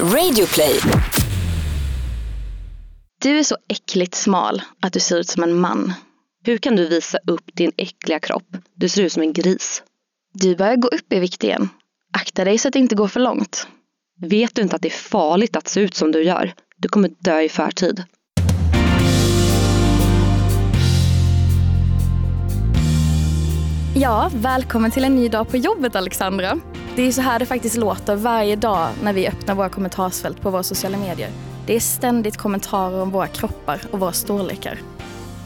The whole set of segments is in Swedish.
Radioplay. Du är så äckligt smal att du ser ut som en man. Hur kan du visa upp din äckliga kropp? Du ser ut som en gris. Du börjar gå upp i vikt igen. Akta dig så att det inte går för långt. Vet du inte att det är farligt att se ut som du gör? Du kommer dö i förtid. Ja, välkommen till en ny dag på jobbet Alexandra. Det är så här det faktiskt låter varje dag när vi öppnar våra kommentarsfält på våra sociala medier. Det är ständigt kommentarer om våra kroppar och våra storlekar.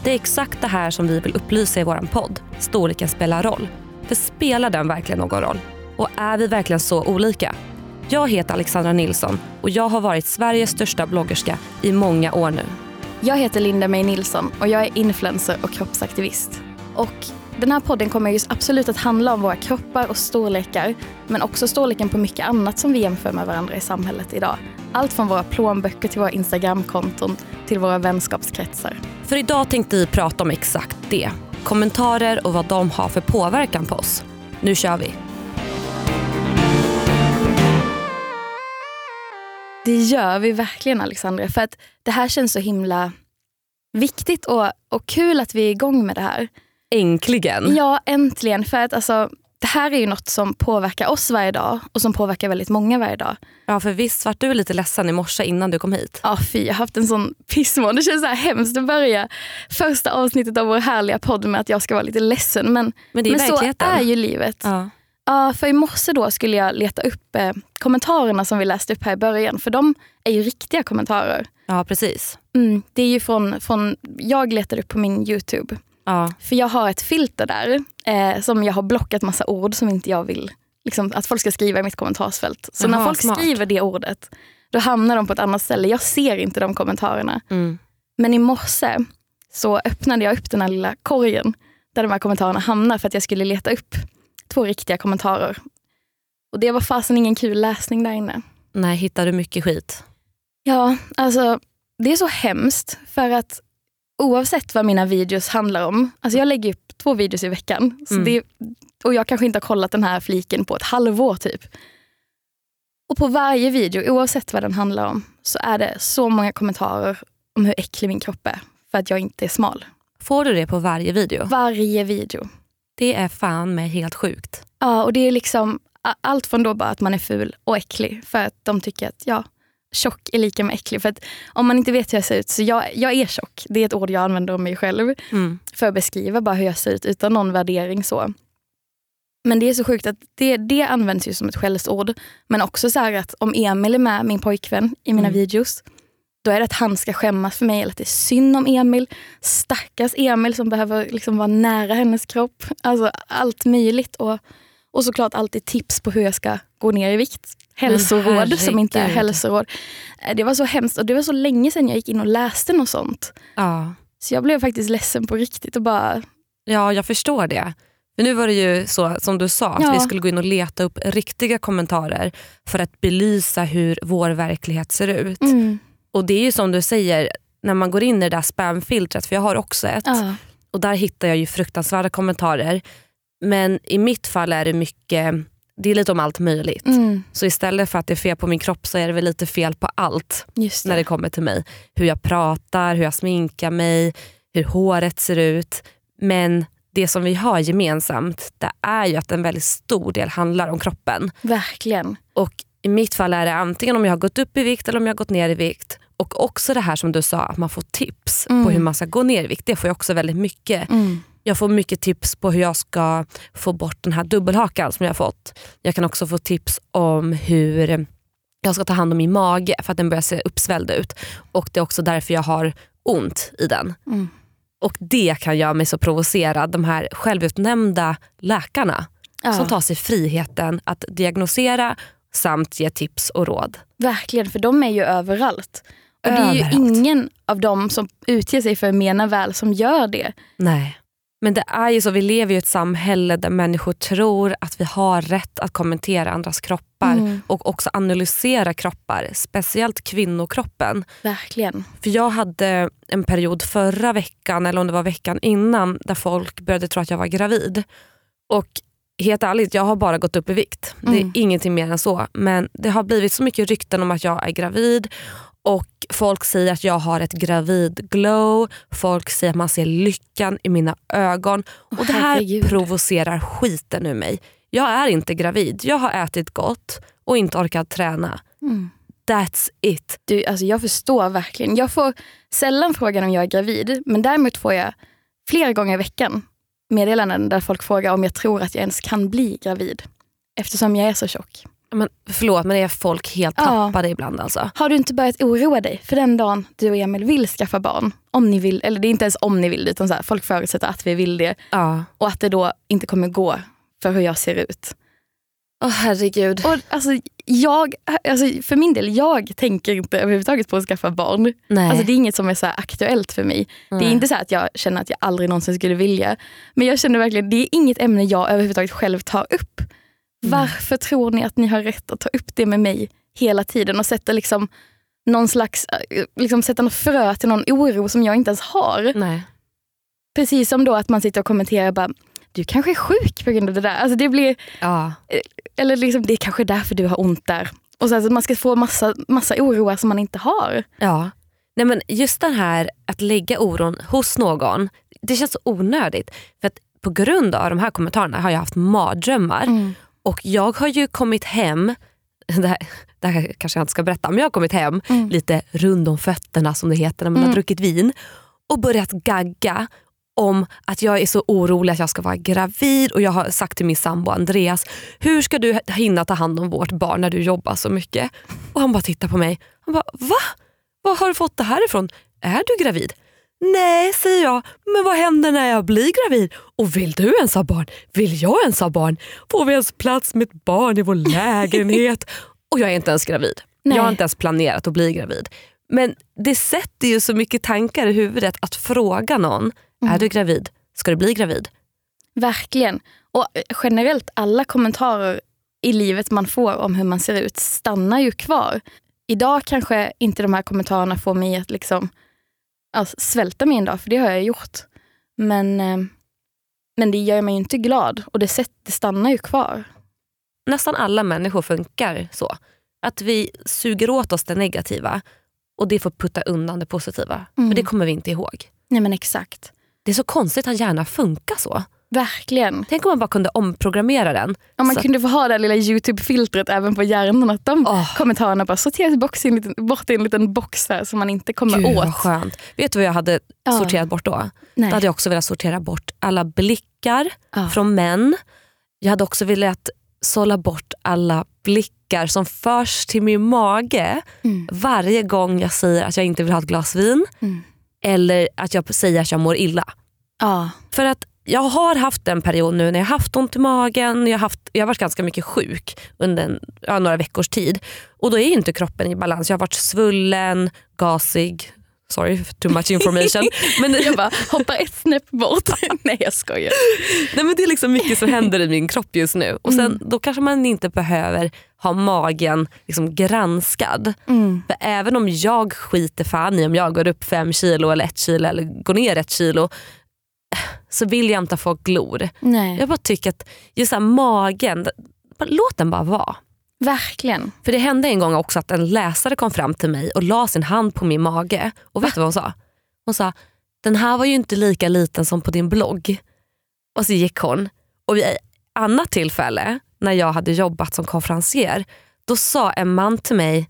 Det är exakt det här som vi vill upplysa i vår podd. Storleken spelar roll. För spelar den verkligen någon roll? Och är vi verkligen så olika? Jag heter Alexandra Nilsson och jag har varit Sveriges största bloggerska i många år nu. Jag heter Linda May Nilsson och jag är influencer och kroppsaktivist. Och den här podden kommer just absolut att handla om våra kroppar och storlekar men också storleken på mycket annat som vi jämför med varandra i samhället idag. Allt från våra plånböcker till våra Instagramkonton till våra vänskapskretsar. För idag tänkte vi prata om exakt det. Kommentarer och vad de har för påverkan på oss. Nu kör vi! Det gör vi verkligen Alexandra för att det här känns så himla viktigt och, och kul att vi är igång med det här. Äntligen! Ja, äntligen. För att alltså, det här är ju något som påverkar oss varje dag och som påverkar väldigt många varje dag. Ja, för visst vart du lite ledsen i morse innan du kom hit? Ja, fy. Jag har haft en sån pissmån. Det känns så här hemskt att börja första avsnittet av vår härliga podd med att jag ska vara lite ledsen. Men, Men det är men så är ju livet. Ja. Ja, för i morse då skulle jag leta upp eh, kommentarerna som vi läste upp här i början. För de är ju riktiga kommentarer. ja, precis. Mm, det är ju från, från, jag letade upp på min Youtube. Ja. För jag har ett filter där eh, som jag har blockat massa ord som inte jag vill liksom, att folk ska skriva i mitt kommentarsfält. Så när Jaha, folk smart. skriver det ordet, då hamnar de på ett annat ställe. Jag ser inte de kommentarerna. Mm. Men i morse så öppnade jag upp den här lilla korgen där de här kommentarerna hamnar för att jag skulle leta upp två riktiga kommentarer. Och det var fasen ingen kul läsning där inne. Nej, hittar du mycket skit? Ja, alltså det är så hemskt för att oavsett vad mina videos handlar om, alltså jag lägger upp två videos i veckan Mm. det, och jag kanske inte har kollat den här fliken på ett halvår typ. Och på varje video, oavsett vad den handlar om, så är det så många kommentarer om hur äcklig min kropp är för att jag inte är smal. Får du det på varje video? Varje video. Det är fan med helt sjukt. Ja, och det är liksom allt från då bara att man är ful och äcklig för att de tycker att ja, tjock är lika med äcklig. För att om man inte vet hur jag ser ut, så jag, jag är tjock. Det är ett ord jag använder om mig själv Mm. för att beskriva bara hur jag ser ut utan någon värdering. så. Men det är så sjukt att det, det används ju som ett skällsord. Men också så här att om Emil är med, min pojkvän, i mina Mm. videos, då är det att han ska skämmas för mig eller att det är synd om Emil. Stackars Emil som behöver liksom vara nära hennes kropp. Alltså allt möjligt. Och, och såklart alltid tips på hur jag ska gå ner i vikt. Hälsoråd som inte är hälsoråd. Eh, Det var så hemskt och det var så länge sedan jag gick in och läste något sånt. Ja. Så jag blev faktiskt ledsen på riktigt och bara, ja, jag förstår det. För nu var det ju så som du sa, att Ja. vi skulle gå in och leta upp riktiga kommentarer för att belysa hur vår verklighet ser ut. mm, Och det är ju som du säger, när man går in i det där spamfiltret, för jag har också ett, ja, och där hittar jag ju fruktansvärda kommentarer. Men i mitt fall är det mycket, det är lite om allt möjligt. mm, Så istället för att det är fel på min kropp så är det väl lite fel på allt det. när det kommer till mig. Hur jag pratar, hur jag sminkar mig, hur håret ser ut. Men det som vi har gemensamt det är ju att en väldigt stor del handlar om kroppen. Verkligen. Och i mitt fall är det antingen om jag har gått upp i vikt eller om jag har gått ner i vikt. Och också det här som du sa, att man får tips Mm. på hur man ska gå ner i vikt. Det får jag också väldigt mycket. Mm. Jag får mycket tips på hur jag ska få bort den här dubbelhakan som jag har fått. Jag kan också få tips om hur jag ska ta hand om min mage för att den börjar se uppsvälld ut. Och det är också därför jag har ont i den. Mm. Och det kan göra mig så provocerad. De här självutnämnda läkarna Ja, som tar sig friheten att diagnosera samt ge tips och råd. Verkligen, för de är ju överallt. Och det är ju ingen av dem som utger sig för att mena väl som gör det. Nej. Men det är ju så, vi lever i ett samhälle där människor tror att vi har rätt att kommentera andras kroppar Mm. och också analysera kroppar, speciellt kvinnokroppen. Verkligen. För jag hade en period förra veckan, eller om det var veckan innan, där folk började tro att jag var gravid. Och helt ärligt, jag har bara gått upp i vikt. Det är Mm. ingenting mer än så. Men det har blivit så mycket rykten om att jag är gravid och folk säger att jag har ett gravid-glow. Folk säger att man ser lyckan i mina ögon. Och Det här herregud. provocerar skiten ur mig. Jag är inte gravid. Jag har ätit gott och inte orkat träna. Mm. That's it. Du, alltså jag förstår verkligen. Jag får sällan frågan om jag är gravid, men däremot får jag flera gånger i veckan meddelanden där folk frågar om jag tror att jag ens kan bli gravid. Eftersom jag är så tjock. Men, förlåt men är folk helt Ja. tappade ibland alltså? Har du inte börjat oroa dig för den dagen du och Emil vill skaffa barn? Om ni vill, eller det är inte ens om ni vill det, utan så här, folk förutsätter att vi vill det Ja. och att det då inte kommer gå för hur jag ser ut. Åh herregud. Och alltså, jag, alltså, för min del, jag tänker inte överhuvudtaget på att skaffa barn. Nej. Alltså, det är inget som är så aktuellt för mig. Det är inte så att jag känner att jag aldrig någonsin skulle vilja. Men jag känner verkligen, det är inget ämne jag överhuvudtaget själv tar upp. Varför tror ni att ni har rätt att ta upp det med mig hela tiden och sätta liksom någon slags, eh, liksom sätta något frö till någon oro som jag inte ens har. Nej. Precis som då att man sitter och kommenterar bara, du kanske är sjuk på grund av det där. Alltså det blir, Ja. eller liksom, det är kanske därför du har ont där. Och så att man ska få massa, massa oroar som man inte har. Ja. Nej, men just den här att lägga oron hos någon, det känns så onödigt. För att på grund av de här kommentarerna har jag haft mardrömmar. Mm. Och jag har ju kommit hem, det här, det här kanske jag inte ska berätta, men jag har kommit hem Mm. lite rund om fötterna som det heter när man har Mm. druckit vin och börjat gagga om att jag är så orolig att jag ska vara gravid och jag har sagt till min sambo Andreas, hur ska du hinna ta hand om vårt barn när du jobbar så mycket? Och han bara tittar på mig, han bara va? Var har du fått det här ifrån? Är du gravid? Nej, säger jag. Men vad händer när jag blir gravid? Och vill du ens ha barn? Vill jag ens ha barn? Får vi ens plats med ett barn i vår lägenhet? och jag är inte ens gravid. Nej. Jag har inte ens planerat att bli gravid. Men det sätter ju så mycket tankar i huvudet att fråga någon, är du gravid? Ska du bli gravid? Verkligen. Och eh, generellt alla kommentarer i livet man får om hur man ser ut stannar ju kvar. Idag kanske inte de här kommentarerna får mig att liksom, alltså, svälta mig en dag, för det har jag gjort. Men, eh, men det gör mig ju inte glad och det, sätt, det stannar ju kvar. Nästan alla människor funkar så. Att vi suger åt oss det negativa och det får putta undan det positiva. Mm. För det kommer vi inte ihåg. Nej men exakt. Det är så konstigt att hjärnan funkar så. Verkligen. Tänk om man bara kunde omprogrammera den. Om man Så- kunde få ha det lilla YouTube-filtret även på hjärnan. Att de Åh. kommentarerna bara sorteras i liten, bort i en liten box här som man inte kommer Gud vad åt. skönt. Vet du vad jag hade Ja. sorterat bort då? Nej. Då hade jag också velat sortera bort alla blickar Ja. från män. Jag hade också velat sålla bort alla blickar som förs till min mage Mm. varje gång jag säger att jag inte vill ha ett glas vin Mm. eller att jag säger att jag mår illa. För att jag har haft en period nu när jag haft ont i magen, jag har, haft, jag har varit ganska mycket sjuk under en, ja, några veckors tid. Och då är inte kroppen i balans. Jag har varit svullen, gasig, sorry too much information. men, Jag bara hoppar ett snäpp bort. Nej jag skojar. nej, men det är liksom mycket som händer i min kropp just nu. Och sen, Mm. Då kanske man inte behöver ha magen liksom granskad. Mm. För även om jag skiter fan i om jag går upp fem kilo eller ett kilo eller går ner ett kilo så vill jag inte att folk glor. Nej. Jag bara tycker att just här, magen, låt den bara vara. Verkligen. För det hände en gång också att en läsare kom fram till mig och la sin hand på min mage. Och vet du vad hon sa? Hon sa, den här var ju inte lika liten som på din blogg. Och så gick hon. Och vid ett annat tillfälle, när jag hade jobbat som konferencier, då sa en man till mig,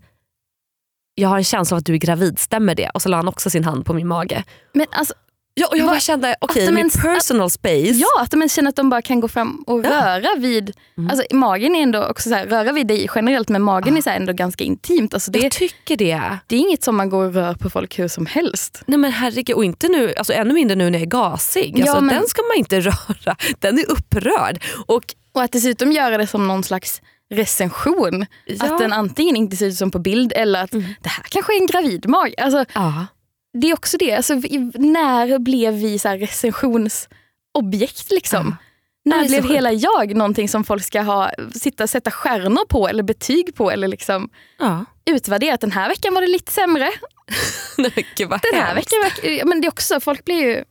jag har en känsla av att du är gravid, stämmer det? Och så la han också sin hand på min mage. Men alltså, Ja, och jag bara kände, okej, de min personal space. ja, att de ens känner att de bara kan gå fram och Ja. röra vid... Mm. Alltså, magen är ändå också så här, röra vid dig generellt men magen Ja. är så ändå ganska intimt. Alltså, det, Jag tycker det. det är inget som man går och rör på folk hur som helst. Nej men herregud, och inte nu, alltså ännu mindre nu när jag är gasig. Alltså, Ja, men- Den ska man inte röra. Den är upprörd. Och, Och att dessutom göra det som någon slags recension. ja, Att den antingen inte ser ut som på bild eller att Mm. det här kanske är en gravidmage. Alltså, ja. Det är också det. Alltså, när blev vi så recensionsobjekt? Liksom? Ja. När blev hela jag någonting som folk ska ha, sitta, sätta stjärnor på eller betyg på? Eller liksom ja. utvärdera att den här veckan var det lite sämre. Nej, Gud Den här hemskt. veckan, men det är också, folk blir ju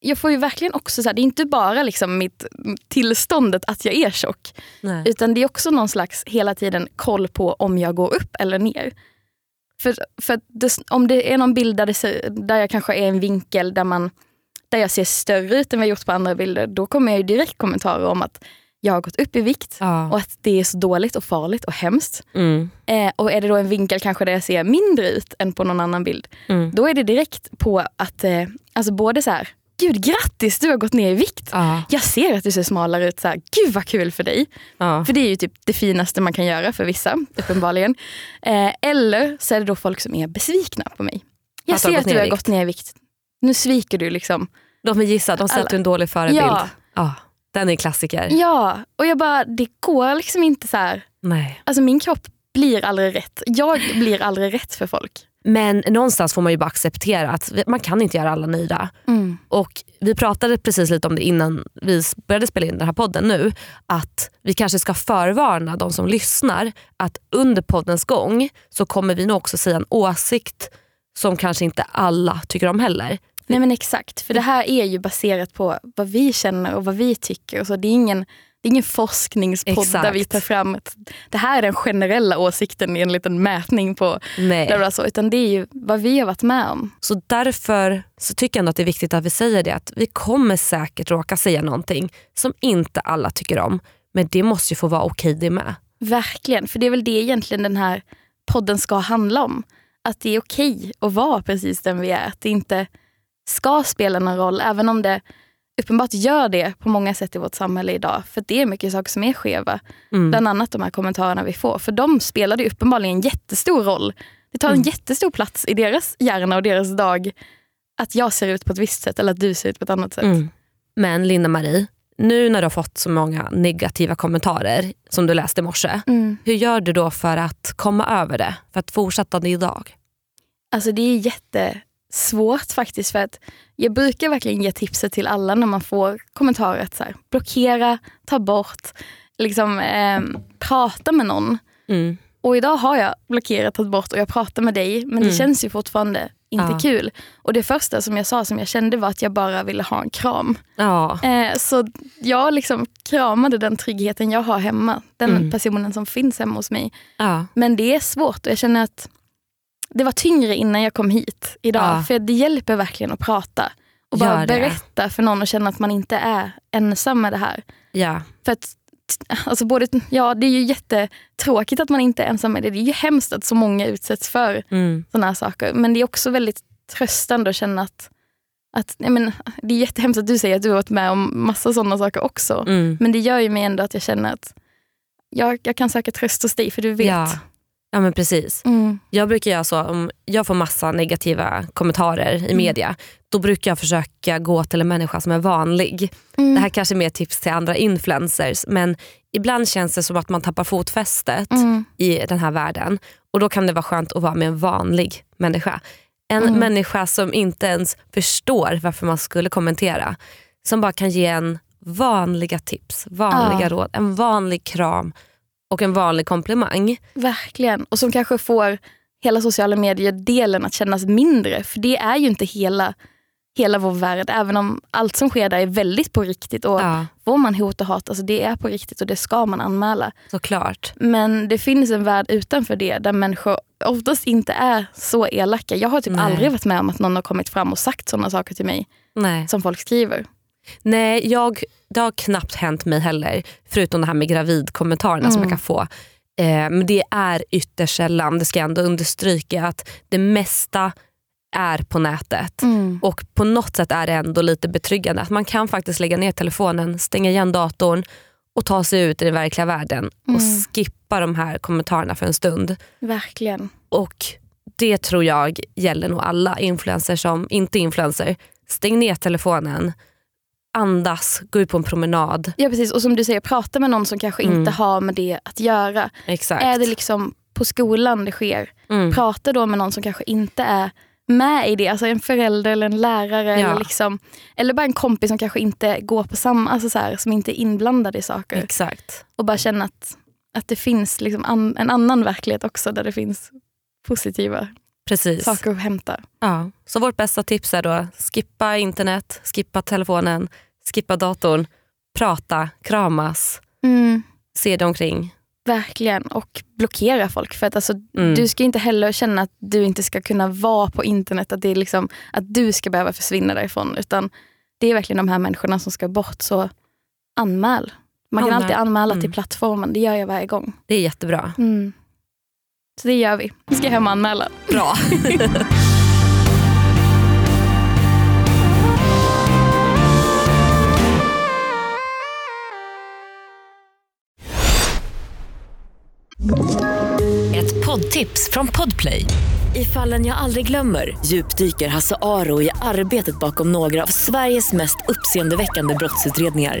jag får ju verkligen också, så här, det är inte bara liksom mitt tillståndet att jag är tjock. Nej. Utan det är också någon slags hela tiden koll på om jag går upp eller ner. För, för det, om det är någon bild där, ser, där jag kanske är i en vinkel där, man, där jag ser större ut än vad jag gjort på andra bilder, då kommer jag ju direkt kommentarer om att jag har gått upp i vikt Ja. och att det är så dåligt och farligt och hemskt. Mm. Eh, och är det då en vinkel kanske där jag ser mindre ut än på någon annan bild, Mm. då är det direkt på att, eh, alltså både så här, gud grattis du har gått ner i vikt. Ja. Jag ser att du ser smalare ut, så här, gud vad kul för dig. Ja. För det är ju typ det finaste man kan göra för vissa, uppenbarligen. Eh, eller så är det då folk som är besvikna på mig. Jag Att har ser att du har gått ner i vikt. Nu sviker du liksom. Låt mig gissa, de sätter Alla- en dålig förebild. Ja. Ja, den är klassiker. Ja, och jag bara, det går liksom inte så här. Nej. Alltså min kropp blir aldrig rätt. Jag blir aldrig rätt för folk. Men någonstans får man ju bara acceptera att man kan inte göra alla nöjda. Och Vi pratade precis lite om det innan vi började spela in den här podden nu. Att vi kanske ska förvarna de som lyssnar att under poddens gång så kommer vi nog också säga en åsikt som kanske inte alla tycker om heller. Nej men exakt, för det här är ju baserat på vad vi känner och vad vi tycker. Och så det, är ingen, det är ingen forskningspodd Exakt. där vi tar fram ett, det här är den generella åsikten i en liten mätning på Nej. så, utan det är ju vad vi har varit med om. Så därför så tycker jag ändå att det är viktigt att vi säger det att vi kommer säkert råka säga någonting som inte alla tycker om. Men det måste ju få vara okej det med. Verkligen, för det är väl det egentligen den här podden ska handla om. Att det är okej att vara precis den vi är. Att det inte ska spela någon roll, även om det uppenbart gör det på många sätt i vårt samhälle idag. För det är mycket saker som är skeva. Mm. Bland annat de här kommentarerna vi får. För de spelade ju uppenbarligen en jättestor roll. Det tar en Mm. jättestor plats i deras hjärna och deras dag att jag ser ut på ett visst sätt eller att du ser ut på ett annat sätt. Mm. Men Linda-Marie, nu när du har fått så många negativa kommentarer som du läste i morse. Mm. Hur gör du då för att komma över det? För att fortsätta det idag? Alltså det är jättesvårt faktiskt. För att jag brukar verkligen ge tipset till alla när man får kommentarer. Att så här, blockera, ta bort, liksom, ehm, prata med någon. Mm. Och idag har jag blockerat, tagit bort och jag pratar med dig. Men det Mm. känns ju fortfarande inte Ja. kul. Och det första som jag sa som jag kände var att jag bara ville ha en kram. Ja. Eh, så jag liksom kramade den tryggheten jag har hemma. Den Mm. personen som finns hemma hos mig. ja. Men det är svårt och jag känner att det var tyngre innan jag kom hit idag. Ja. För det hjälper verkligen att prata. Och bara berätta för någon och känna att man inte är ensam med det här. ja. För att, alltså både, ja, det är ju jättetråkigt att man inte är ensam med det. Det är ju hemskt att så många utsätts för Mm. sådana här saker. Men det är också väldigt tröstande att känna att, att jag men, det är jättehemskt att du säger att du har varit med om massa sådana saker också. Mm. Men det gör ju mig ändå att jag känner att jag, jag kan söka tröst hos dig för du vet. Ja. Ja men precis. Mm. Jag brukar göra så om jag får massa negativa kommentarer Mm. i media. Då brukar jag försöka gå till en människa som är vanlig. Mm. Det här kanske är mer tips till andra influencers men ibland känns det som att man tappar fotfästet Mm. i den här världen. Och Då kan det vara skönt att vara med en vanlig människa. En Mm. människa som inte ens förstår varför man skulle kommentera. Som bara kan ge en vanliga tips, vanliga Ja. råd, en vanlig kram och en vanlig komplimang. Verkligen. Och som kanske får hela sociala medier-delen att kännas mindre. För det är ju inte hela, hela vår värld. Även om allt som sker där är väldigt på riktigt. Och Ja, Får man hot och hat, alltså det är på riktigt och det ska man anmäla. såklart. Men det finns en värld utanför det där människor oftast inte är så elaka. Jag har typ Nej. aldrig varit med om att någon har kommit fram och sagt sådana saker till mig Nej. som folk skriver. Nej, jag, det har knappt hänt mig heller. Förutom det här med gravidkommentarerna som Mm. jag kan få. Eh, men det är ytterst sällan, det ska jag ändå understryka, att det mesta är på nätet. Och på något sätt är det ändå lite betryggande att man kan faktiskt lägga ner telefonen, stänga igen datorn och ta sig ut i den verkliga världen och Mm. skippa de här kommentarerna för en stund. Verkligen. Och det tror jag gäller nog alla influencers som inte är influencer. Stäng ner telefonen, andas, gå ut på en promenad. Ja precis, och som du säger, prata med någon som kanske Mm. inte har med det att göra. Exakt. Är det liksom på skolan det sker, mm. prata då med någon som kanske inte är med i det. Alltså en förälder eller en lärare. Ja. Eller, liksom, eller bara en kompis som kanske inte går på samma, alltså så här, som inte är inblandad i saker. Exakt. Och bara känna att, att det finns liksom an, en annan verklighet också där det finns positiva Precis. saker att hämta. Ja. Så vårt bästa tips är då skippa internet, skippa telefonen, skippa datorn, prata, kramas, Mm. se dig omkring. Verkligen. Och blockera folk. För att alltså, Mm. Du ska inte heller känna att du inte ska kunna vara på internet. Att, det är liksom, att du ska behöva försvinna därifrån. Utan det är verkligen de här människorna som ska bort. Så anmäl. Man kan Anmäl. alltid anmäla Mm. till plattformen. Det gör jag varje gång. Det är jättebra. Mm. Så det gör vi. Vi ska hem och anmäla. Bra. Ett poddtips från Podplay. I fallen jag aldrig glömmer djupdyker Hasse Aro i arbetet bakom några av Sveriges mest uppseendeväckande brottsutredningar.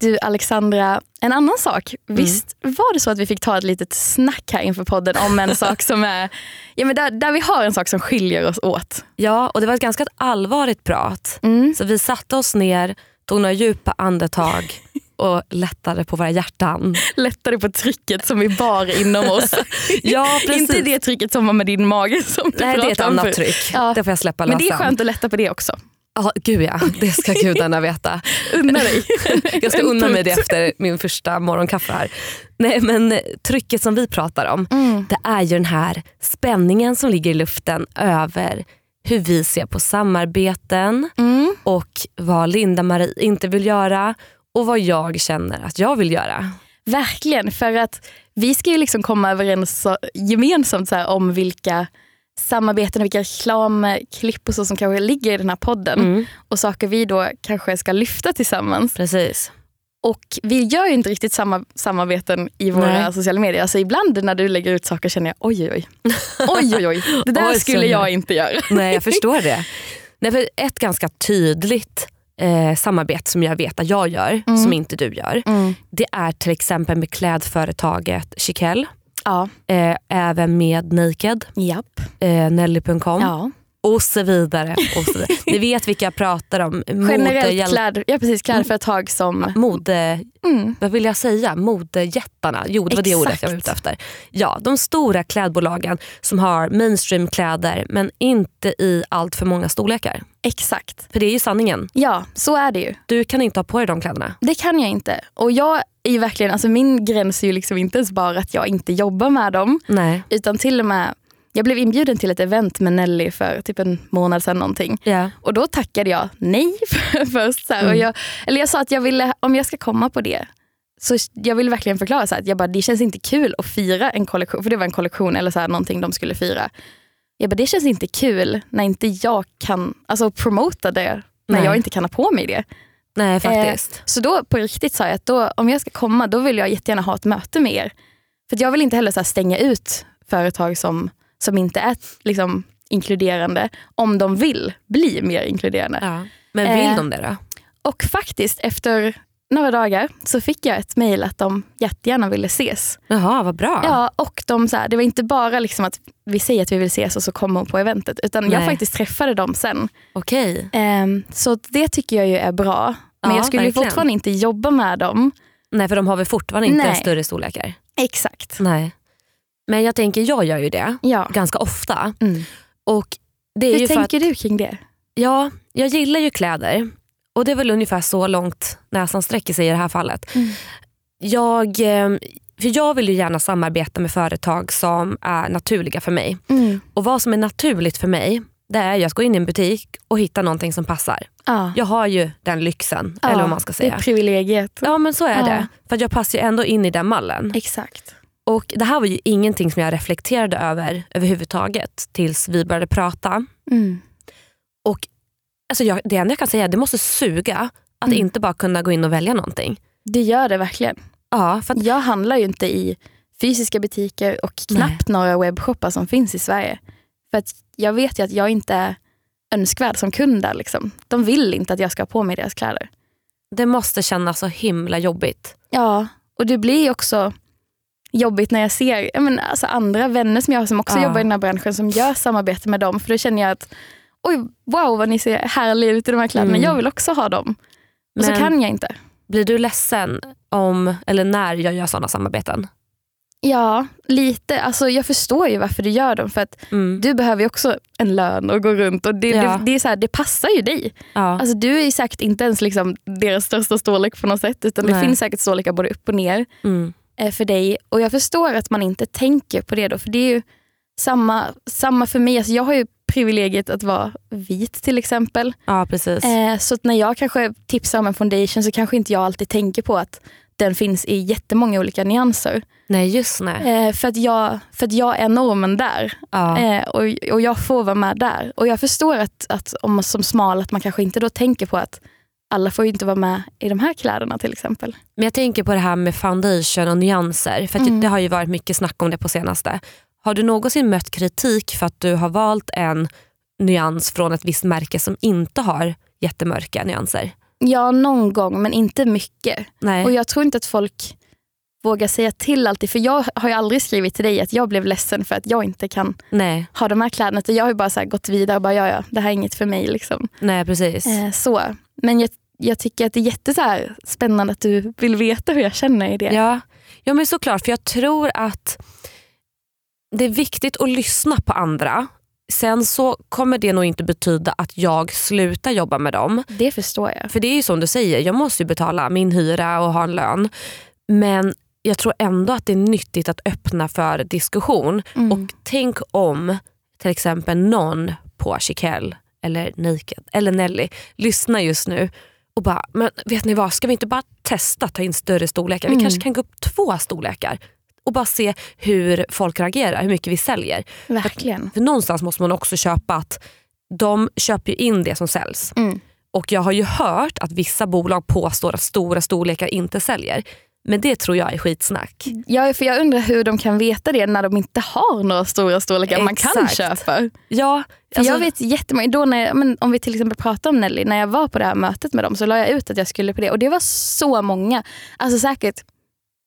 Du Alexandra, en annan sak. Visst var det så att vi fick ta ett litet snack här inför podden om en sak som är, ja men där, där vi har en sak som skiljer oss åt. Ja, och det var ett ganska allvarligt prat. Mm. Så vi satte oss ner, tog några djupa andetag och lättade på våra hjärtan. Lättare på trycket som vi bar inom oss. Ja, precis. Inte det trycket som var med din mage som du Nej, det är ett pratade om annat tryck. Ja. Det får jag släppa Men lös det är skönt att lätta på det också. Ja, gud ja, det ska gudarna veta. Unna dig. Jag ska unna mig det efter min första morgonkaffe här. Nej men trycket som vi pratar om, Mm. det är ju den här spänningen som ligger i luften över hur vi ser på samarbeten Mm. och vad Linda-Marie inte vill göra och vad jag känner att jag vill göra. Verkligen, för att vi ska ju liksom komma överens gemensamt så om vilka samarbeten och vilka reklamklipp och så som kanske ligger i den här podden. Mm, Och saker vi då kanske ska lyfta tillsammans. precis. Och vi gör ju inte riktigt samma samarbeten i våra Nej. sociala medier. Alltså ibland när du lägger ut saker känner jag oj oj oj. Oj oj oj. Det där Oj, skulle jag inte göra. Nej jag förstår det. Nej, för ett ganska tydligt eh, samarbete som jag vet att jag gör, Mm. som inte du gör, det är till exempel med klädföretaget Chiquelle, Ja. eh, även med Naked, Japp. eh, Nelly.com Ja. och så vidare. Och så vidare. Ni vet vilka jag pratar om. Generellt kläd, ja, precis, klädföretag som... Mode, Mm. vad vill jag säga? Modejättarna. Jo det var det ordet jag var Exakt. ute efter. Ja, de stora klädbolagen som har mainstreamkläder men inte i allt för många storlekar. Exakt. För det är ju sanningen. Ja, så är det ju. Du kan inte ha på dig de kläderna. Det kan jag inte. Och jag är ju verkligen, alltså min gräns är ju liksom inte ens bara att jag inte jobbar med dem. Nej. Utan till och med, jag blev inbjuden till ett event med Nelly för typ en månad sedan någonting. Ja. Och då tackade jag nej för- först. Så här, Mm. och jag, eller jag sa att jag ville, om jag ska komma på det, så jag vill verkligen förklara så här, att jag bara, det känns inte kul att fira en kollektion, för det var en kollektion eller så här, någonting de skulle fira. Jag bara, det känns inte kul när inte jag kan alltså, promota det, när Nej. jag inte kan ha på mig det. Nej faktiskt. Så då på riktigt sa jag att då, om jag ska komma då vill jag jättegärna ha ett möte med er. För jag vill inte heller så stänga ut företag som, som inte är liksom, inkluderande om de vill bli mer inkluderande. ja. Men vill Eh, de det då? Och faktiskt efter några dagar så fick jag ett mejl att de jättegärna ville ses. Jaha, vad bra. Ja, och de, så här, det var inte bara liksom att vi säger att vi vill ses och så kommer hon på eventet. Utan jag Nej. faktiskt träffade dem sen. Okej. Ehm, så det tycker jag ju är bra. Men Ja, jag skulle verkligen. fortfarande inte jobba med dem. Nej för de har väl fortfarande inte Nej. större storlekar? Exakt. Nej. Men jag tänker, jag gör ju det Ja. ganska ofta. Mm. Och det är Hur ju för tänker att, du kring det? ja, jag gillar ju kläder. Och det är väl ungefär så långt näsan sträcker sig i det här fallet. Mm. Jag, eh, för jag vill ju gärna samarbeta med företag som är naturliga för mig. Mm. Och vad som är naturligt för mig, det är att jag ska gå in i en butik och hitta någonting som passar. Ja. Jag har ju den lyxen, Ja, eller vad man ska Det säga. är privilegiet. Ja men så är Ja. det. För jag passar ju ändå in i den mallen. Exakt. Och Det här var ju ingenting som jag reflekterade över överhuvudtaget tills vi började prata. Mm. Och alltså jag, Det enda jag kan säga är att det måste suga att Mm. inte bara kunna gå in och välja någonting. Det gör det verkligen. Ja, för att, Jag handlar ju inte i fysiska butiker och knappt några webbshoppar som finns i Sverige. För att jag vet ju att jag inte är önskvärd som kund där. Liksom. De vill inte att jag ska ha på mig deras kläder. det måste kännas så himla jobbigt. Ja, och det blir också... jobbigt när jag ser jag men, alltså andra vänner som jag har som också Ja. jobbar i den här branschen som gör samarbete med dem. För då känner jag att oj, wow vad ni ser härliga ut i de här kläderna. Mm. Jag vill också ha dem. Och så Men- kan jag inte. Blir du ledsen om, eller när jag gör sådana samarbeten? Ja, lite. Alltså, jag förstår ju varför du gör dem. För att Mm. du behöver ju också en lön och gå runt. Och det, Ja. det, det, är så här, det passar ju dig. Ja. Alltså, du är ju säkert inte ens liksom deras största storlek på något sätt. Utan det Nej. finns säkert storlekar både upp och ner Mm. eh, för dig. Och jag förstår att man inte tänker på det då. För det är ju samma, samma för mig. Alltså, jag har ju privilegiet att vara vit till exempel. ja precis. Eh, så när jag kanske tipsar om en foundation så kanske inte jag alltid tänker på att den finns i jättemånga olika nyanser. Nej just nej. Eh, för, att jag, för att jag är normen där. Ja. Eh, och, och jag får vara med där. Och jag förstår att, att om man som smal att man kanske inte då tänker på att alla får ju inte vara med i de här kläderna till exempel. Men jag tänker på det här med foundation och nyanser. För Mm. Det har ju varit mycket snack om det på senaste. Har du någonsin mött kritik för att du har valt en nyans från ett visst märke som inte har jättemörka nyanser? Ja, någon gång men inte mycket. Nej. Och jag tror inte att folk vågar säga till alltid. För jag har ju aldrig skrivit till dig att jag blev ledsen för att jag inte kan Nej. ha de här kläderna. Jag har bara gått vidare och bara ja, ja, det här är inget för mig. Liksom. Nej precis. Eh, så. Men jag, jag tycker att det är jätte så här spännande att du vill veta hur jag känner i det. Ja. ja men såklart för jag tror att det är viktigt att lyssna på andra. Sen så kommer det nog inte betyda att jag slutar jobba med dem. Det förstår jag. För det är ju som du säger, jag måste ju betala min hyra och ha en lön. Men jag tror ändå att det är nyttigt att öppna för diskussion. Mm. Och tänk om till exempel någon på Chiquelle eller Naked eller Nelly lyssnar just nu och bara, men vet ni vad, ska vi inte bara testa ta in större storlekar? Vi Mm. kanske kan gå upp två storlekar och bara se hur folk reagerar, hur mycket vi säljer. Verkligen. För någonstans måste man också köpa att de köper ju in det som säljs. Mm. Och jag har ju hört att vissa bolag påstår att stora storlekar inte säljer. Men det tror jag är skitsnack. Ja, för jag undrar hur de kan veta det när de inte har några stora storlekar man kan köpa. Ja, För alltså, jag vet jättemånga, då när jag, men om vi till exempel pratar om Nelly, när jag var på det här mötet med dem så la jag ut att jag skulle på det och det var så många, alltså säkert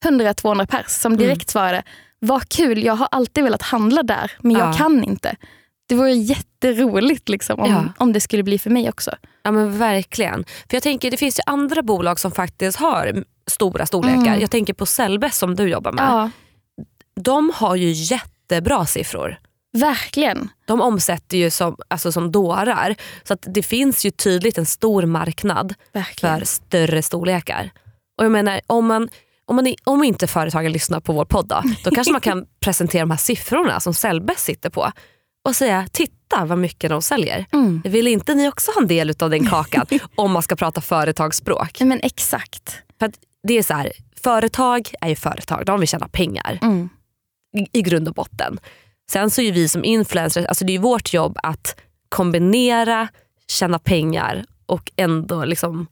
100-200 pers som Mm. direkt svarade, vad kul, jag har alltid velat handla där men jag Ja. kan inte. Det vore jätteroligt liksom, om, Ja. om det skulle bli för mig också. ja men verkligen. För jag tänker Det finns ju andra bolag som faktiskt har stora storlekar. Mm. Jag tänker på Sellbest som du jobbar med. Ja, De har ju jättebra siffror. verkligen. De omsätter ju som, alltså som dårar. Så att det finns ju tydligt en stor marknad verkligen. för större storlekar. Och jag menar, om, man, om, man, om inte företagen lyssnar på vår podd då, då kanske man kan presentera de här siffrorna som Sellbest sitter på och säga titta vad mycket de säljer. Mm. Vill inte ni också ha en del av den kakan om man ska prata företagsspråk? Men exakt. För att det är så här, företag är ju företag, de vill tjäna pengar Mm. i, i grund och botten. Sen så är vi som influencers, alltså det är vårt jobb att kombinera, tjäna pengar och ändå liksom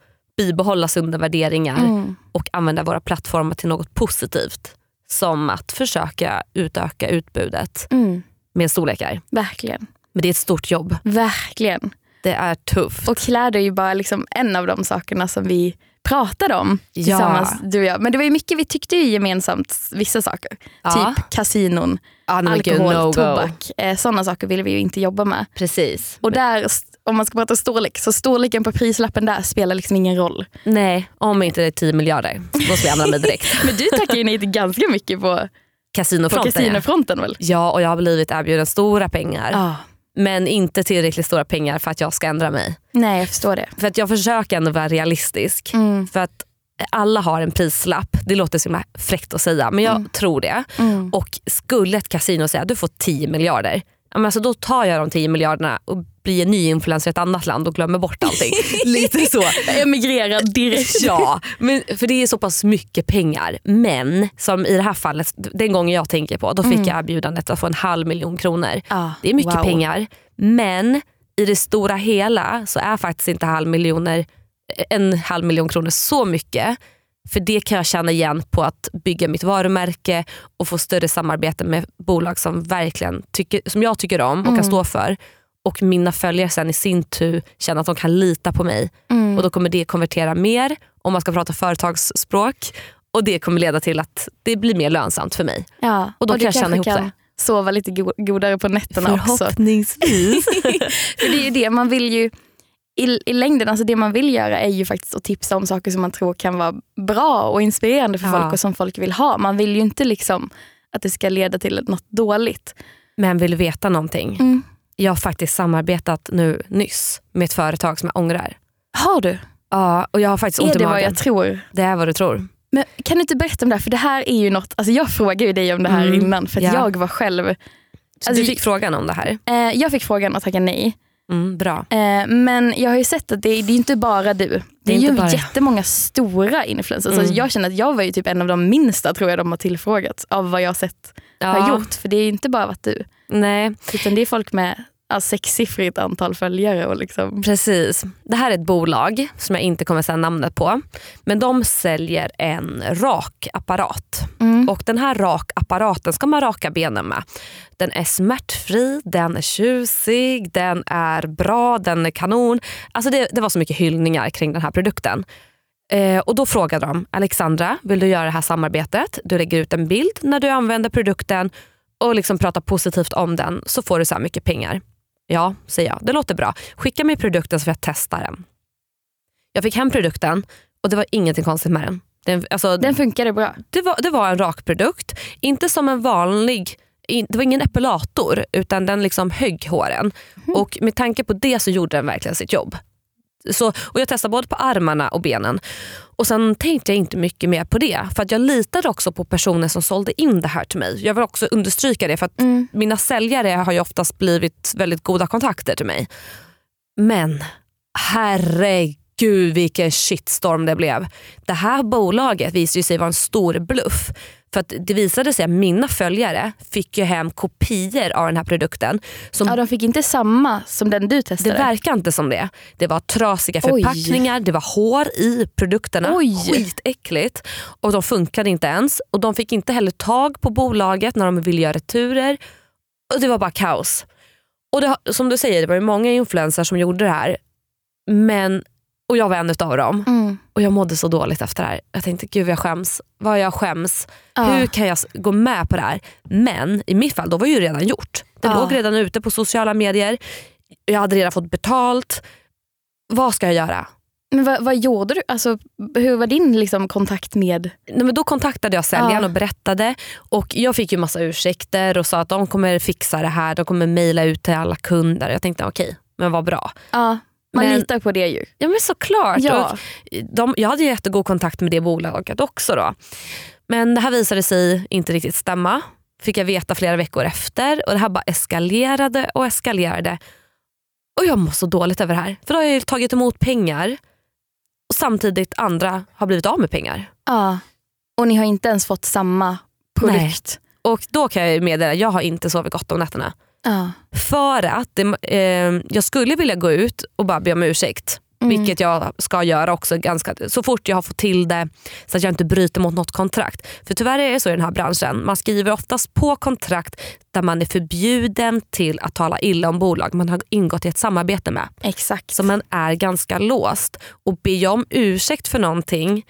bibehålla sunda värderingar Mm. och använda våra plattformar till något positivt. Som att försöka utöka utbudet Mm. med storlekar. Verkligen. Men det är ett stort jobb. Verkligen. Det är tufft. Och kläder är ju bara liksom en av de sakerna som vi pratade om Ja. tillsammans, du och jag. Men det var ju mycket, vi tyckte ju gemensamt vissa saker. Ja. Typ kasinon, ja, gud, alkohol, no tobak. Eh, sådana saker vill vi ju inte jobba med. Precis. Och där, om man ska prata storlek, så storleken på prislappen där spelar liksom ingen roll. Nej, om inte det är 10 miljarder. Då ska jag använda mig direkt. Men du tackar ju nej till ganska mycket på, på Kasinofronten ja. kasinofronten väl? Ja, och jag har blivit erbjuden stora pengar. Ja. Men inte tillräckligt stora pengar för att jag ska ändra mig. Nej, jag förstår det. För att jag försöker ändå vara realistisk. Mm. För att alla har en prislapp. Det låter så himla fräckt att säga men jag Mm. tror det. Mm. Och skulle ett kasino säga du får 10 miljarder. Alltså då tar jag de 10 miljarderna och blir en ny influencer i ett annat land och glömmer bort allting. Lite så. Jag emigrerar direkt. Ja, men, för det är så pass mycket pengar. Men som i det här fallet, den gången jag tänker på, då fick Mm. jag erbjudandet att få en halv miljon kronor. Ja, Det är mycket wow. pengar. Men i det stora hela så är faktiskt inte halv miljoner, en halv miljon kronor så mycket. För det kan jag känna igen på att bygga mitt varumärke och få större samarbete med bolag som verkligen tycker, som jag tycker om och kan Mm. stå för. Och mina följare sen i sin tur känner att de kan lita på mig. Mm. Och då kommer det konvertera mer om man ska prata företagsspråk Och det kommer leda till att det blir mer lönsamt för mig. Ja. Och då kan du jag känna ihop kan det. sova lite go- godare på nätterna också. Förhoppningsvis. För det är ju det man vill ju i, i längden, alltså det man vill göra är ju faktiskt att tipsa om saker som man tror kan vara bra och inspirerande för Ja. folk och som folk vill ha. Man vill ju inte liksom att det ska leda till något dåligt. Men vill veta någonting? Mm. Jag har faktiskt samarbetat nu nyss med ett företag som jag ångrar. Har du? Ja, och jag har faktiskt ont Är i det vad magen. jag tror? Det är vad du tror. Men kan du inte berätta om det här? För det här är ju något, alltså jag frågade ju dig om det här Mm, innan för ja. jag var själv, Så Alltså, du fick frågan om det här. eh, jag fick frågan och tackade nej. Mm, bra. Eh, men jag har ju sett att det, det är inte bara du. Det, Det är är, ju bara- jättemånga stora influencers. Mm. Så jag känner att jag var ju typ en av de minsta tror jag de har tillfrågat av vad jag har sett har gjort. För det är ju inte bara varit du. Nej, Utan det är folk med alltså, sexsiffrigt antal följare. Och liksom. precis. Det här är ett bolag som jag inte kommer säga namnet på. Men de säljer en rakapparat. mm. Och den här rakapparaten ska man raka benen med. Den är smärtfri, den är tjusig, den är bra, den är kanon. Alltså det, det var så mycket hyllningar kring den här produkten. Eh, och Då frågade de Alexandra, vill du göra det här samarbetet? Du lägger ut en bild när du använder produkten och liksom pratar positivt om den så får du så här mycket pengar. Ja, säger jag. Det låter bra. Skicka mig produkten så får jag testa den. Jag fick hem produkten och det var ingenting konstigt med den. den, alltså, Den funkade bra. det, var, det var en rak produkt. Inte som en vanlig, det var ingen epilator utan den liksom högg håren. Och med tanke på det så gjorde den verkligen sitt jobb. Så, och Jag testade både på armarna och benen. Och Sen tänkte jag inte mycket mer på det. För att Jag litade också på personer som sålde in det här till mig. Jag vill också understryka det för att Mm. mina säljare har ju oftast blivit väldigt goda kontakter till mig. Men herregud vilken shitstorm det blev. Det här bolaget visade sig vara en stor bluff. För att Det visade sig att mina följare fick ju hem kopior av den här produkten. Som Ja, de fick inte samma som den du det testade. verkar inte som det. Det var trasiga Oj. förpackningar, det var hår i produkterna. Oj. Skitäckligt. Och de funkade inte ens. Och De fick inte heller tag på bolaget när de ville göra returer. Och Det var bara kaos. Och det, Som du säger, det var ju många influencers som gjorde det här. Men, och jag var en av dem. Mm. Och Jag mådde så dåligt efter det här. Jag tänkte gud jag skäms. Vad jag skäms. Ja. Hur kan jag gå med på det här? Men i mitt fall då var det ju redan gjort. Det Ja. låg redan ute på sociala medier. Jag hade redan fått betalt. Vad ska jag göra? Men vad, vad gjorde du? Alltså, hur var din liksom, kontakt med... Nej, men då kontaktade jag säljaren Ja. och berättade. Och Jag fick ju massa ursäkter och sa att de kommer fixa det här. De kommer mejla ut till alla kunder. Jag tänkte okej, men vad bra. Ja, man Men- litar på det ju. Ja men såklart. Ja. De, jag hade ju jättegod kontakt med det bolaget också. Då. Men det här visade sig inte riktigt stämma. Fick jag veta flera veckor efter. Och Det här bara eskalerade och eskalerade. Och jag mår så dåligt över det här. För då har jag ju tagit emot pengar och samtidigt andra har blivit av med pengar. Ja. Och ni har inte ens fått samma produkt. Och då kan jag meddela jag har inte sovit gott om nätterna. Ja. För att det, eh, jag skulle vilja gå ut och bara be om ursäkt. Mm. Vilket jag ska göra också ganska, så fort jag har fått till det så att jag inte bryter mot något kontrakt. För tyvärr är det så i den här branschen. Man skriver oftast på kontrakt där man är förbjuden till att tala illa om bolag man har ingått i ett samarbete med. Exakt. Så man är ganska låst. Och ber jag om ursäkt för någonting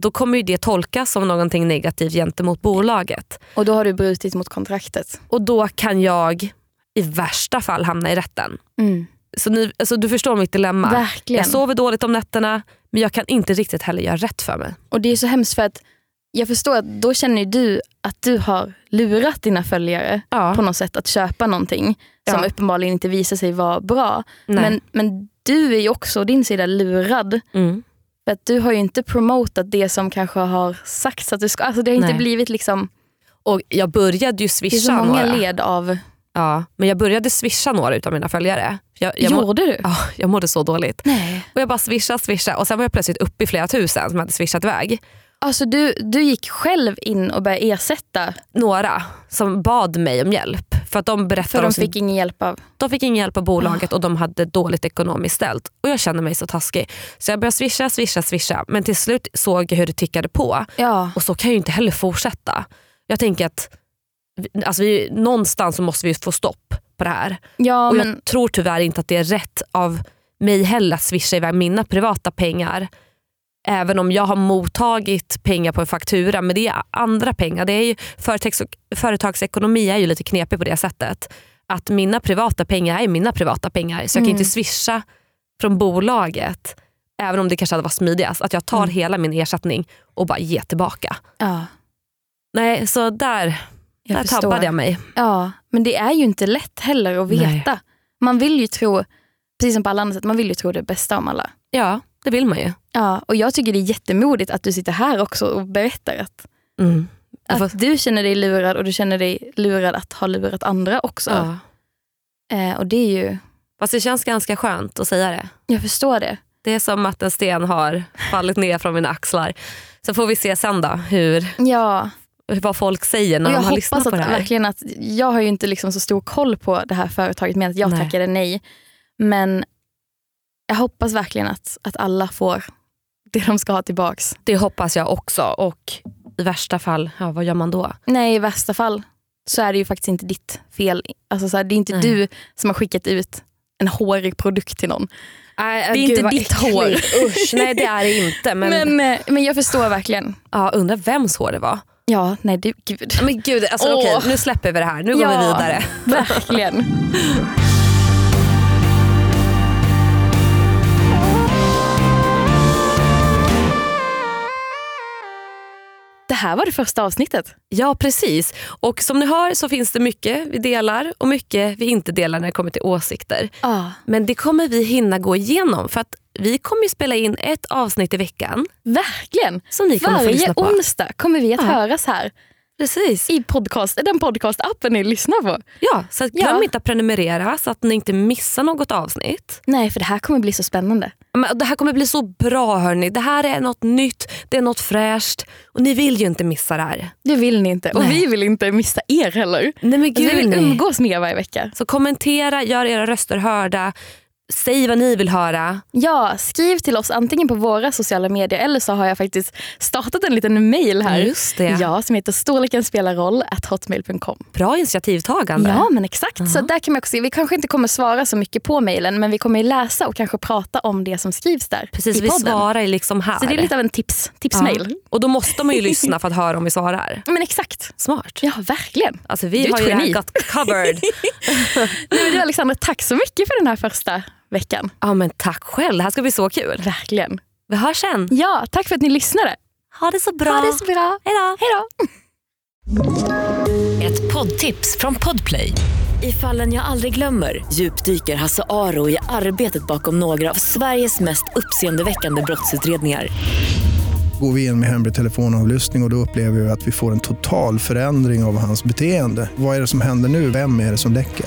då kommer ju det tolkas som någonting negativt gentemot bolaget. Och då har du brutit mot kontraktet. Och då kan jag i värsta fall hamna i rätten. Mm. Så ni, alltså du förstår mitt dilemma. Verkligen. Jag sover dåligt om nätterna men jag kan inte riktigt heller göra rätt för mig. Och det är så hemskt för att jag förstår att då känner du att du har lurat dina följare Ja. på något sätt att köpa någonting som Ja. uppenbarligen inte visar sig vara bra. Nej. Men, men du är ju också å din sida lurad. Mm. För att du har ju inte promotat det som kanske har sagts att du ska. Alltså det har inte Nej. blivit liksom, Och jag började ju det är så swisha många några. led av... Ja, men jag började swisha några av mina följare. Jag, jag, Gjorde du? ja, jag mådde så dåligt. Nej. Och jag bara swisha, swisha och sen var jag plötsligt uppe i flera tusen som hade swishat iväg. Alltså du, du gick själv in och började ersätta Några som bad mig om hjälp. För att de berättade för de fick ingen hjälp av... De fick ingen hjälp av bolaget och de hade dåligt ekonomiskt ställt. Och Jag kände mig så taskig. Så jag började swisha, swisha, swisha. Men till slut såg jag hur det tickade på. Ja. Och så kan jag ju inte heller fortsätta. Jag tänker att alltså vi, någonstans så måste vi få stopp på det här. Ja, och men, Jag tror tyvärr inte att det är rätt av mig heller att swisha iväg mina privata pengar Även om jag har mottagit pengar på en faktura, men det är andra pengar. Det är ju, företags, företagsekonomi är ju lite knepig på det sättet. Att mina privata pengar är mina privata pengar. Så jag kan Mm. inte swisha från bolaget. Även om det kanske hade varit smidigast. Att jag tar Mm. hela min ersättning och bara ger tillbaka. Ja, Nej, så där, jag där förstår. tabbade jag mig. Ja, men det är ju inte lätt heller att veta. Nej. Man vill ju tro, precis som på alla andra sätt, man vill ju tro det bästa om alla. Ja, det vill man ju. Ja, och jag tycker det är jättemodigt att du sitter här också och berättar att, Mm. Får- att du känner dig lurad och du känner dig lurad att ha lurat andra också. ja. Eh, och det är ju, Fast det känns ganska skönt att säga det. jag förstår det. Det är som att en sten har fallit ner från mina axlar. Så får vi se sen då hur, Ja, vad folk säger när och jag de har lyssnat på det här. verkligen att, jag har ju inte liksom så stor koll på det här företaget med att jag Nej. tackade nej. Men jag hoppas verkligen att, att alla får det de ska ha tillbaks. Det hoppas jag också. Och i värsta fall, ja, vad gör man då? Nej, i värsta fall så är det ju faktiskt inte ditt fel. Alltså så här, det är inte Nej. du som har skickat ut en hårig produkt till någon. Nej, är inte ditt hår. Usch, nej det är det inte. Men, Men, eh, men jag förstår verkligen. ja, undrar vems hår det var. Ja, nej du, gud. Men gud, alltså, Åh. okej, nu släpper vi det här. Nu går vi vidare. Verkligen. Det här var det första avsnittet. Ja, precis. Och som ni hör så finns det mycket vi delar och mycket vi inte delar när det kommer till åsikter. Ah, Men det kommer vi hinna gå igenom för att vi kommer ju spela in ett avsnitt i veckan verkligen. som ni kommer få Varje lyssna på. onsdag kommer vi att Ja. höras här Precis. i podcast, den podcast-appen ni lyssnar på. Ja, så glöm Ja. inte att prenumerera så att ni inte missar något avsnitt. Nej, för det här kommer bli så spännande. Men det här kommer bli så bra hörni. Det här är något nytt, det är något fräscht och ni vill ju inte missa det här. Det vill ni inte. Och Nej. vi vill inte missa er heller. Nej men Alltså, vi gud vill umgås med er varje vecka. Så kommentera, gör era röster hörda, säg vad ni vill höra. Ja, skriv till oss antingen på våra sociala medier eller så har jag faktiskt startat en liten mail här. Just det. Ja, som heter storleken spelar roll at hotmail.com. Bra initiativtagande. Ja, men exakt. Så där kan man också. Vi kanske inte kommer svara så mycket på mailen men vi kommer läsa och kanske prata om det som skrivs där Precis, i vi svarar liksom här. Så det är lite av en tips, tipsmail. Ja. Och då måste man ju lyssna för att höra om vi svarar. Men exakt. Smart. Ja, verkligen. Alltså Du vi är har ju det här geni. got covered. Nej, men du Alexandra, tack så mycket för den här första veckan. ja men tack själv, det här ska bli så kul. Verkligen. Vi hörs sen. Ja, tack för att ni lyssnade. Ha det så bra. Ha det så bra. Hej då. Hej då. Ett poddtips från Podplay. I fallen jag aldrig glömmer djupdyker Hasse Aro i arbetet bakom några av Sveriges mest uppseendeväckande brottsutredningar. Går vi in med hemlig telefonavlyssning och, och då upplever vi att vi får en total förändring av hans beteende. Vad är det som händer nu? Vem är det som läcker?